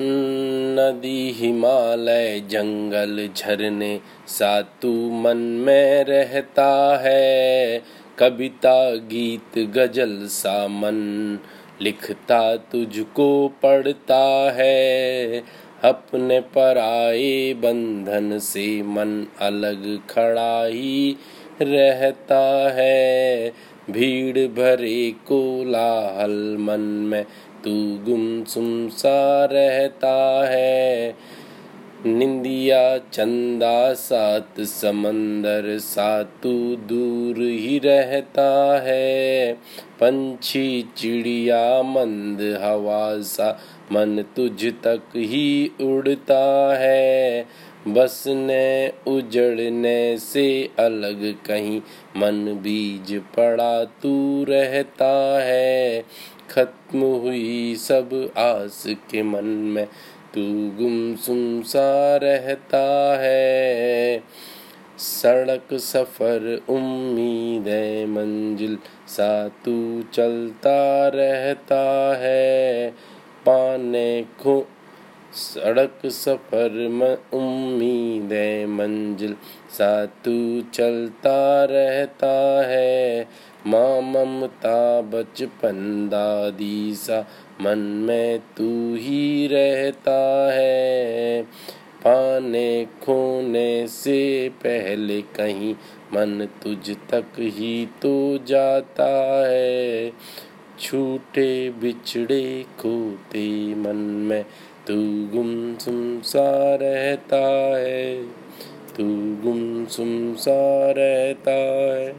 नदी हिमालय जंगल झरने सा तू मन में रहता है। कविता, गीत, गज़ल सा मन लिखता तुझको पढ़ता है। अपने पराए बंधन से मन अलग खड़ा ही रहता है। भीड़ भरे कोलाहल मन में तू गुमसुम सा रहता है। निंदिया चंदा सात समंदर सा तू दूर ही रहता है। पंछी चिड़िया मंद हवा सा मन तुझ तक ही उड़ता है। बसने, उजड़ने से अलग कहीं मन बीज पड़ा, तू रहता है। खत्म हुई सब आस के मन में, तू गुमसुम सा रहता है। सड़क सफ़र, उम्मीद मंजिल सा तू चलता रहता है। पाने खो सड़क सफ़र में उम्मीद मंजिल सा तू चलता रहता है। माँ ममता, बचपन दादी सा, मन में तू ही रहता है। पाने खोने से पहले कहीं मन तुझ तक ही तो जाता है। छूटे बिछड़े खोते मन में, तू गुमसुम सा रहता है, तू गुमसुम सा रहता है।